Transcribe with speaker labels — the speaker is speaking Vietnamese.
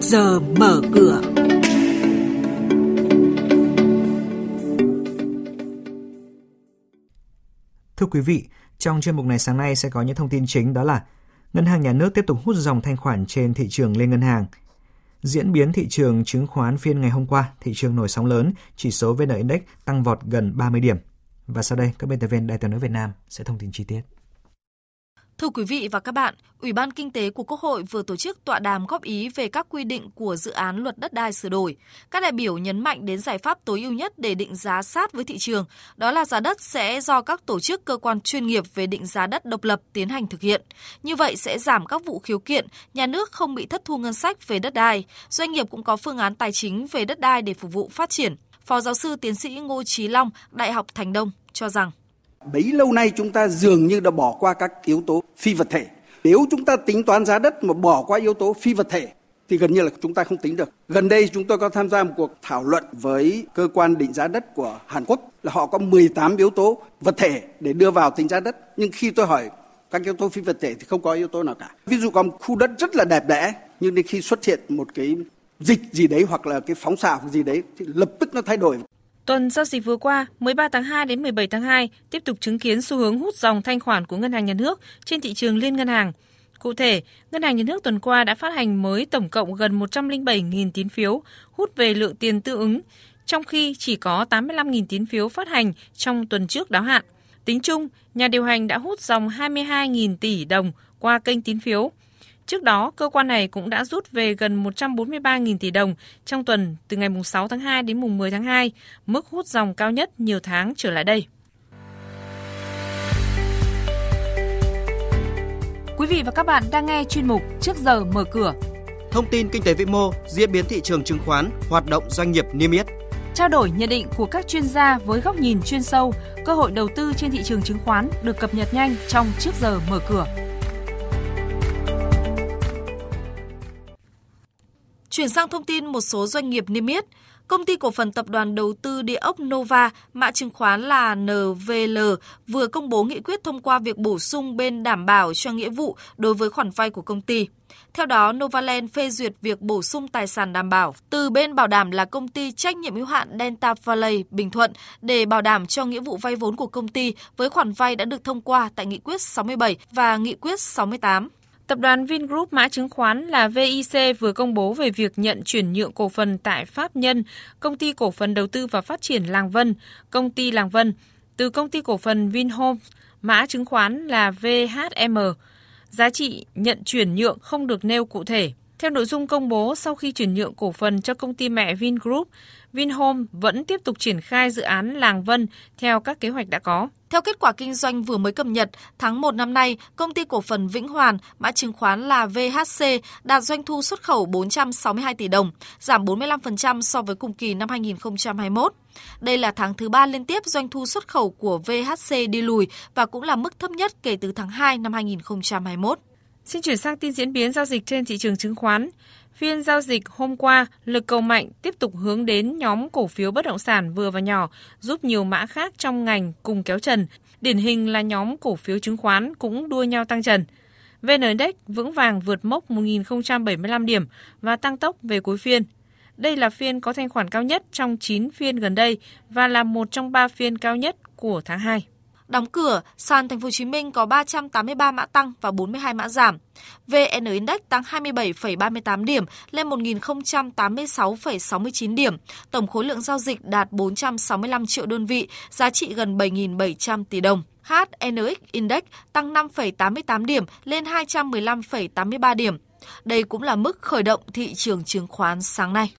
Speaker 1: trước giờ mở cửa.
Speaker 2: Thưa quý vị, trong chuyên mục này sáng nay sẽ có những thông tin chính đó là Ngân hàng Nhà nước tiếp tục hút dòng thanh khoản trên thị trường lên ngân hàng. Diễn biến thị trường chứng khoán phiên ngày hôm qua, thị trường nổi sóng lớn, chỉ số VN Index tăng vọt gần 30 điểm. Và sau đây, các biên tập viên Đài tiếng nói Việt Nam sẽ thông tin chi tiết.
Speaker 3: Thưa quý vị và các bạn, Ủy ban Kinh tế của Quốc hội vừa tổ chức tọa đàm góp ý về các quy định của dự án luật đất đai sửa đổi. Các đại biểu nhấn mạnh đến giải pháp tối ưu nhất để định giá sát với thị trường, đó là giá đất sẽ do các tổ chức cơ quan chuyên nghiệp về định giá đất độc lập tiến hành thực hiện. Như vậy sẽ giảm các vụ khiếu kiện, nhà nước không bị thất thu ngân sách về đất đai, doanh nghiệp cũng có phương án tài chính về đất đai để phục vụ phát triển. Phó giáo sư tiến sĩ Ngô Trí Long, Đại học Thành Đông cho rằng
Speaker 4: Bấy lâu nay chúng ta dường như đã bỏ qua các yếu tố phi vật thể. Nếu chúng ta tính toán giá đất mà bỏ qua yếu tố phi vật thể, thì gần như là chúng ta không tính được. Gần đây chúng tôi có tham gia một cuộc thảo luận với cơ quan định giá đất của Hàn Quốc là họ có 18 yếu tố vật thể để đưa vào tính giá đất. Nhưng khi tôi hỏi các yếu tố phi vật thể thì không có yếu tố nào cả. Ví dụ có một khu đất rất là đẹp đẽ, nhưng đến khi xuất hiện một cái dịch gì đấy hoặc là cái phóng xạ gì đấy thì lập tức nó thay đổi.
Speaker 5: Tuần giao dịch vừa qua, 13 tháng 2 đến 17 tháng 2 tiếp tục chứng kiến xu hướng hút dòng thanh khoản của ngân hàng nhà nước trên thị trường liên ngân hàng. Cụ thể, Ngân hàng Nhà nước tuần qua đã phát hành mới tổng cộng gần 107.000 tín phiếu, hút về lượng tiền tương ứng, trong khi chỉ có 85.000 tín phiếu phát hành trong tuần trước đáo hạn. Tính chung, nhà điều hành đã hút dòng 22.000 tỷ đồng qua kênh tín phiếu, Trước đó, cơ quan này cũng đã rút về gần 143.000 tỷ đồng trong tuần từ ngày 6 tháng 2 đến mùng 10 tháng 2, mức hút dòng cao nhất nhiều tháng trở lại đây.
Speaker 6: Quý vị và các bạn đang nghe chuyên mục Trước giờ mở cửa.
Speaker 7: Thông tin kinh tế vĩ mô, diễn biến thị trường chứng khoán, hoạt động doanh nghiệp niêm yết.
Speaker 6: Trao đổi nhận định của các chuyên gia với góc nhìn chuyên sâu, cơ hội đầu tư trên thị trường chứng khoán được cập nhật nhanh trong Trước giờ mở cửa.
Speaker 3: Chuyển sang thông tin một số doanh nghiệp niêm yết. Công ty cổ phần tập đoàn đầu tư địa ốc Nova, mã chứng khoán là NVL, vừa công bố nghị quyết thông qua việc bổ sung bên đảm bảo cho nghĩa vụ đối với khoản vay của công ty. Theo đó, Novaland phê duyệt việc bổ sung tài sản đảm bảo từ bên bảo đảm là công ty trách nhiệm hữu hạn Delta Valley Bình Thuận để bảo đảm cho nghĩa vụ vay vốn của công ty với khoản vay đã được thông qua tại Nghị quyết 67 và Nghị quyết 68.
Speaker 5: Tập đoàn Vingroup mã chứng khoán là VIC vừa công bố về việc nhận chuyển nhượng cổ phần tại Pháp Nhân, công ty cổ phần đầu tư và phát triển Làng Vân, công ty Làng Vân, từ công ty cổ phần Vinhome, mã chứng khoán là VHM. Giá trị nhận chuyển nhượng không được nêu cụ thể. Theo nội dung công bố sau khi chuyển nhượng cổ phần cho công ty mẹ Vingroup, Vinhome vẫn tiếp tục triển khai dự án Làng Vân theo các kế hoạch đã có.
Speaker 3: Theo kết quả kinh doanh vừa mới cập nhật, tháng 1 năm nay, công ty cổ phần Vĩnh Hoàn, mã chứng khoán là VHC, đạt doanh thu xuất khẩu 462 tỷ đồng, giảm 45% so với cùng kỳ năm 2021. Đây là tháng thứ ba liên tiếp doanh thu xuất khẩu của VHC đi lùi và cũng là mức thấp nhất kể từ tháng 2 năm 2021.
Speaker 5: Xin chuyển sang tin diễn biến giao dịch trên thị trường chứng khoán. Phiên giao dịch hôm qua, lực cầu mạnh tiếp tục hướng đến nhóm cổ phiếu bất động sản vừa và nhỏ, giúp nhiều mã khác trong ngành cùng kéo trần. Điển hình là nhóm cổ phiếu chứng khoán cũng đua nhau tăng trần. VN Index vững vàng vượt mốc 1.075 điểm và tăng tốc về cuối phiên. Đây là phiên có thanh khoản cao nhất trong 9 phiên gần đây và là một trong 3 phiên cao nhất của tháng 2.
Speaker 3: Đóng cửa, sàn Thành phố Hồ Chí Minh có 383 mã tăng và 42 mã giảm. VN Index tăng 27,38 điểm lên 1.086,69 điểm. Tổng khối lượng giao dịch đạt 465 triệu đơn vị, giá trị gần 7.700 tỷ đồng. HNX Index tăng 5,88 điểm lên 215,83 điểm. Đây cũng là mức khởi động thị trường chứng khoán sáng nay.